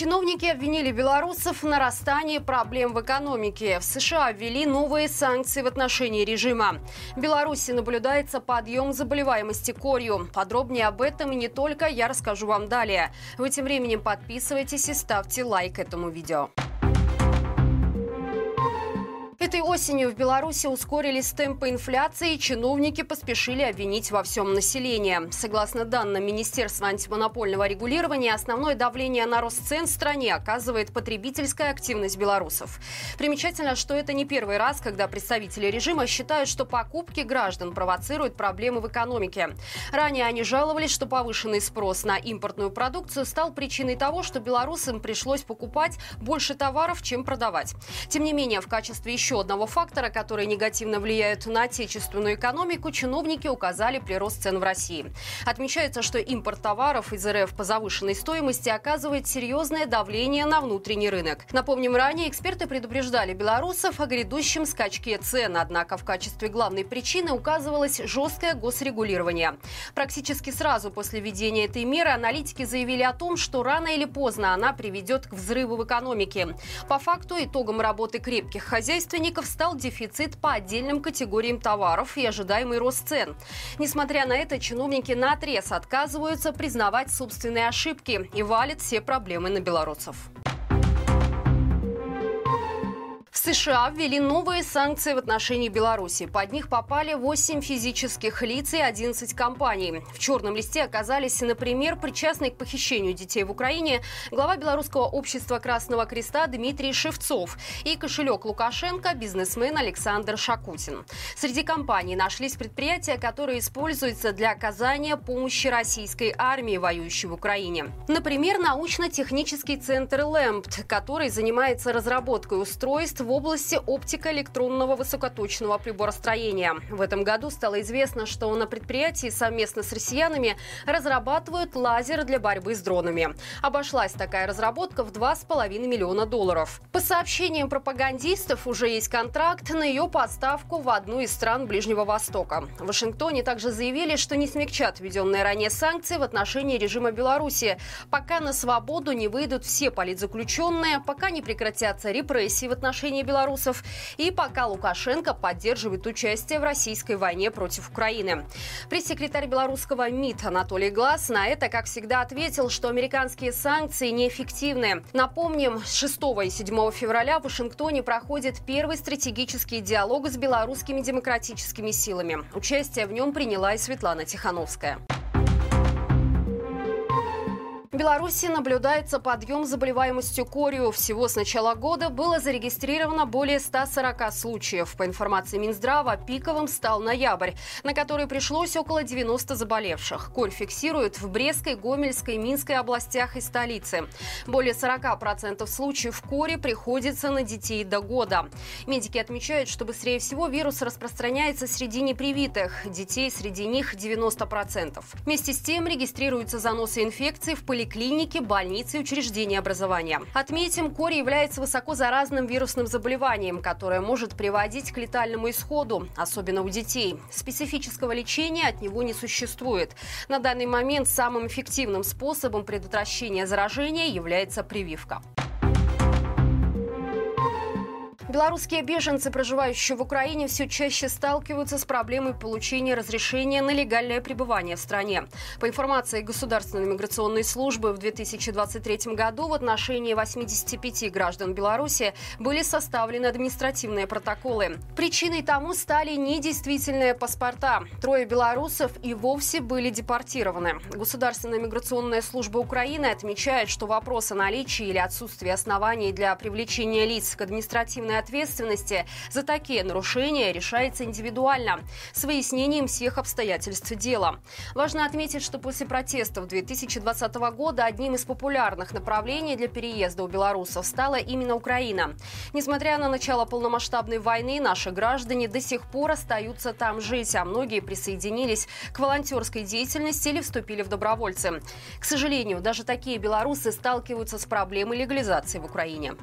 Чиновники обвинили белорусов в нарастании проблем в экономике. В США ввели новые санкции в отношении режима. В Беларуси наблюдается подъем заболеваемости корью. Подробнее об этом и не только я расскажу вам далее. Вы тем временем подписывайтесь и ставьте лайк этому видео. Этой осенью в Беларуси ускорились темпы инфляции, и чиновники поспешили обвинить во всем население. Согласно данным Министерства антимонопольного регулирования, основное давление на рост цен в стране оказывает потребительская активность белорусов. Примечательно, что это не первый раз, когда представители режима считают, что покупки граждан провоцируют проблемы в экономике. Ранее они жаловались, что повышенный спрос на импортную продукцию стал причиной того, что белорусам пришлось покупать больше товаров, чем продавать. Тем не менее, в качестве еще еще одного фактора, который негативно влияет на отечественную экономику, чиновники указали прирост цен в России. Отмечается, что импорт товаров из РФ по завышенной стоимости оказывает серьезное давление на внутренний рынок. Напомним, ранее эксперты предупреждали белорусов о грядущем скачке цен, однако в качестве главной причины указывалось жесткое госрегулирование. Практически сразу после введения этой меры аналитики заявили о том, что рано или поздно она приведет к взрыву в экономике. По факту, итогом работы крепких хозяйств родственников стал дефицит по отдельным категориям товаров и ожидаемый рост цен. Несмотря на это, чиновники на отрез отказываются признавать собственные ошибки и валят все проблемы на белорусов. США ввели новые санкции в отношении Беларуси. Под них попали 8 физических лиц и 11 компаний. В черном листе оказались, например, причастный к похищению детей в Украине глава Белорусского общества Красного Креста Дмитрий Шевцов и кошелек Лукашенко бизнесмен Александр Шакутин. Среди компаний нашлись предприятия, которые используются для оказания помощи российской армии, воюющей в Украине. Например, научно-технический центр «Лэмпт», который занимается разработкой устройств в области оптико-электронного высокоточного приборостроения. В этом году стало известно, что на предприятии совместно с россиянами разрабатывают лазер для борьбы с дронами. Обошлась такая разработка в 2,5 миллиона долларов. По сообщениям пропагандистов, уже есть контракт на ее поставку в одну из стран Ближнего Востока. В Вашингтоне также заявили, что не смягчат введенные ранее санкции в отношении режима Беларуси, пока на свободу не выйдут все политзаключенные, пока не прекратятся репрессии в отношении отношении белорусов и пока Лукашенко поддерживает участие в российской войне против Украины. Пресс-секретарь белорусского МИД Анатолий Глаз на это, как всегда, ответил, что американские санкции неэффективны. Напомним, с 6 и 7 февраля в Вашингтоне проходит первый стратегический диалог с белорусскими демократическими силами. Участие в нем приняла и Светлана Тихановская. Беларуси наблюдается подъем заболеваемостью корью. Всего с начала года было зарегистрировано более 140 случаев. По информации Минздрава, пиковым стал ноябрь, на который пришлось около 90 заболевших. Корь фиксируют в Брестской, Гомельской, Минской областях и столице. Более 40% случаев кори приходится на детей до года. Медики отмечают, что быстрее всего вирус распространяется среди непривитых. Детей среди них 90%. Вместе с тем регистрируются заносы инфекции в поликлинике клиники, больницы и учреждения образования. Отметим, кори является высоко заразным вирусным заболеванием, которое может приводить к летальному исходу, особенно у детей. Специфического лечения от него не существует. На данный момент самым эффективным способом предотвращения заражения является прививка. Белорусские беженцы, проживающие в Украине, все чаще сталкиваются с проблемой получения разрешения на легальное пребывание в стране. По информации Государственной миграционной службы, в 2023 году в отношении 85 граждан Беларуси были составлены административные протоколы. Причиной тому стали недействительные паспорта. Трое белорусов и вовсе были депортированы. Государственная миграционная служба Украины отмечает, что вопрос о наличии или отсутствии оснований для привлечения лиц к административной ответственности за такие нарушения решается индивидуально с выяснением всех обстоятельств дела. Важно отметить, что после протестов 2020 года одним из популярных направлений для переезда у белорусов стала именно Украина. Несмотря на начало полномасштабной войны, наши граждане до сих пор остаются там жить, а многие присоединились к волонтерской деятельности или вступили в добровольцы. К сожалению, даже такие белорусы сталкиваются с проблемой легализации в Украине.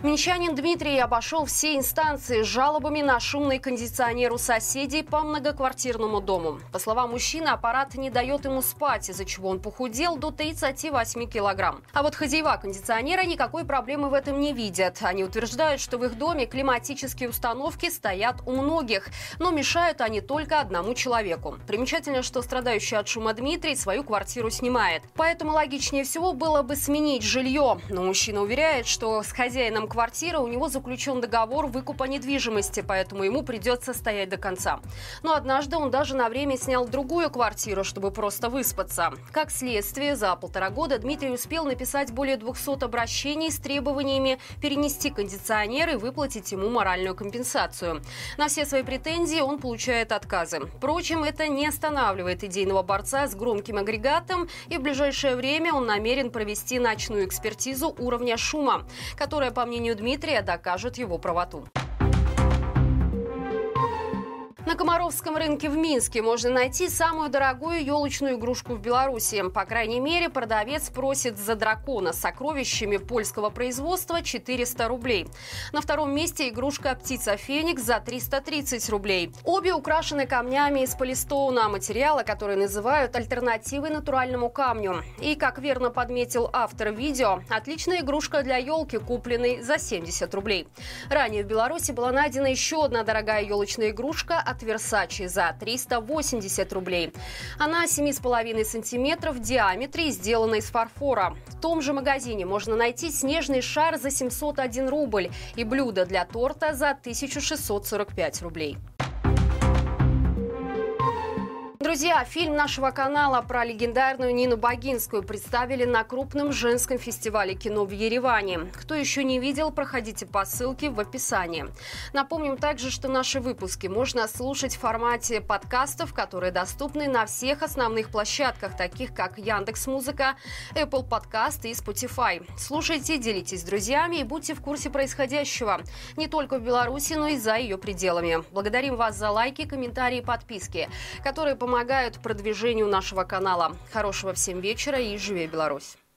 Минчанин Дмитрий обошел все инстанции с жалобами на шумный кондиционер у соседей по многоквартирному дому. По словам мужчины, аппарат не дает ему спать, из-за чего он похудел до 38 килограмм. А вот хозяева кондиционера никакой проблемы в этом не видят. Они утверждают, что в их доме климатические установки стоят у многих, но мешают они только одному человеку. Примечательно, что страдающий от шума Дмитрий свою квартиру снимает. Поэтому логичнее всего было бы сменить жилье. Но мужчина уверяет, что с хозяином квартиры, у него заключен договор выкупа недвижимости, поэтому ему придется стоять до конца. Но однажды он даже на время снял другую квартиру, чтобы просто выспаться. Как следствие, за полтора года Дмитрий успел написать более 200 обращений с требованиями перенести кондиционер и выплатить ему моральную компенсацию. На все свои претензии он получает отказы. Впрочем, это не останавливает идейного борца с громким агрегатом, и в ближайшее время он намерен провести ночную экспертизу уровня шума, которая, по мнению мнению Дмитрия, докажет его правоту. На Комаровском рынке в Минске можно найти самую дорогую елочную игрушку в Беларуси. По крайней мере, продавец просит за дракона с сокровищами польского производства 400 рублей. На втором месте игрушка птица Феникс за 330 рублей. Обе украшены камнями из полистоуна, материала, который называют альтернативой натуральному камню. И, как верно подметил автор видео, отличная игрушка для елки, купленной за 70 рублей. Ранее в Беларуси была найдена еще одна дорогая елочная игрушка от от Versace за 380 рублей. Она 7,5 сантиметров в диаметре и сделана из фарфора. В том же магазине можно найти снежный шар за 701 рубль и блюдо для торта за 1645 рублей. Друзья, фильм нашего канала про легендарную Нину Богинскую представили на крупном женском фестивале кино в Ереване. Кто еще не видел, проходите по ссылке в описании. Напомним также, что наши выпуски можно слушать в формате подкастов, которые доступны на всех основных площадках, таких как Яндекс Музыка, Apple Podcast и Spotify. Слушайте, делитесь с друзьями и будьте в курсе происходящего. Не только в Беларуси, но и за ее пределами. Благодарим вас за лайки, комментарии и подписки, которые помогают помогают продвижению нашего канала. Хорошего всем вечера и живи Беларусь!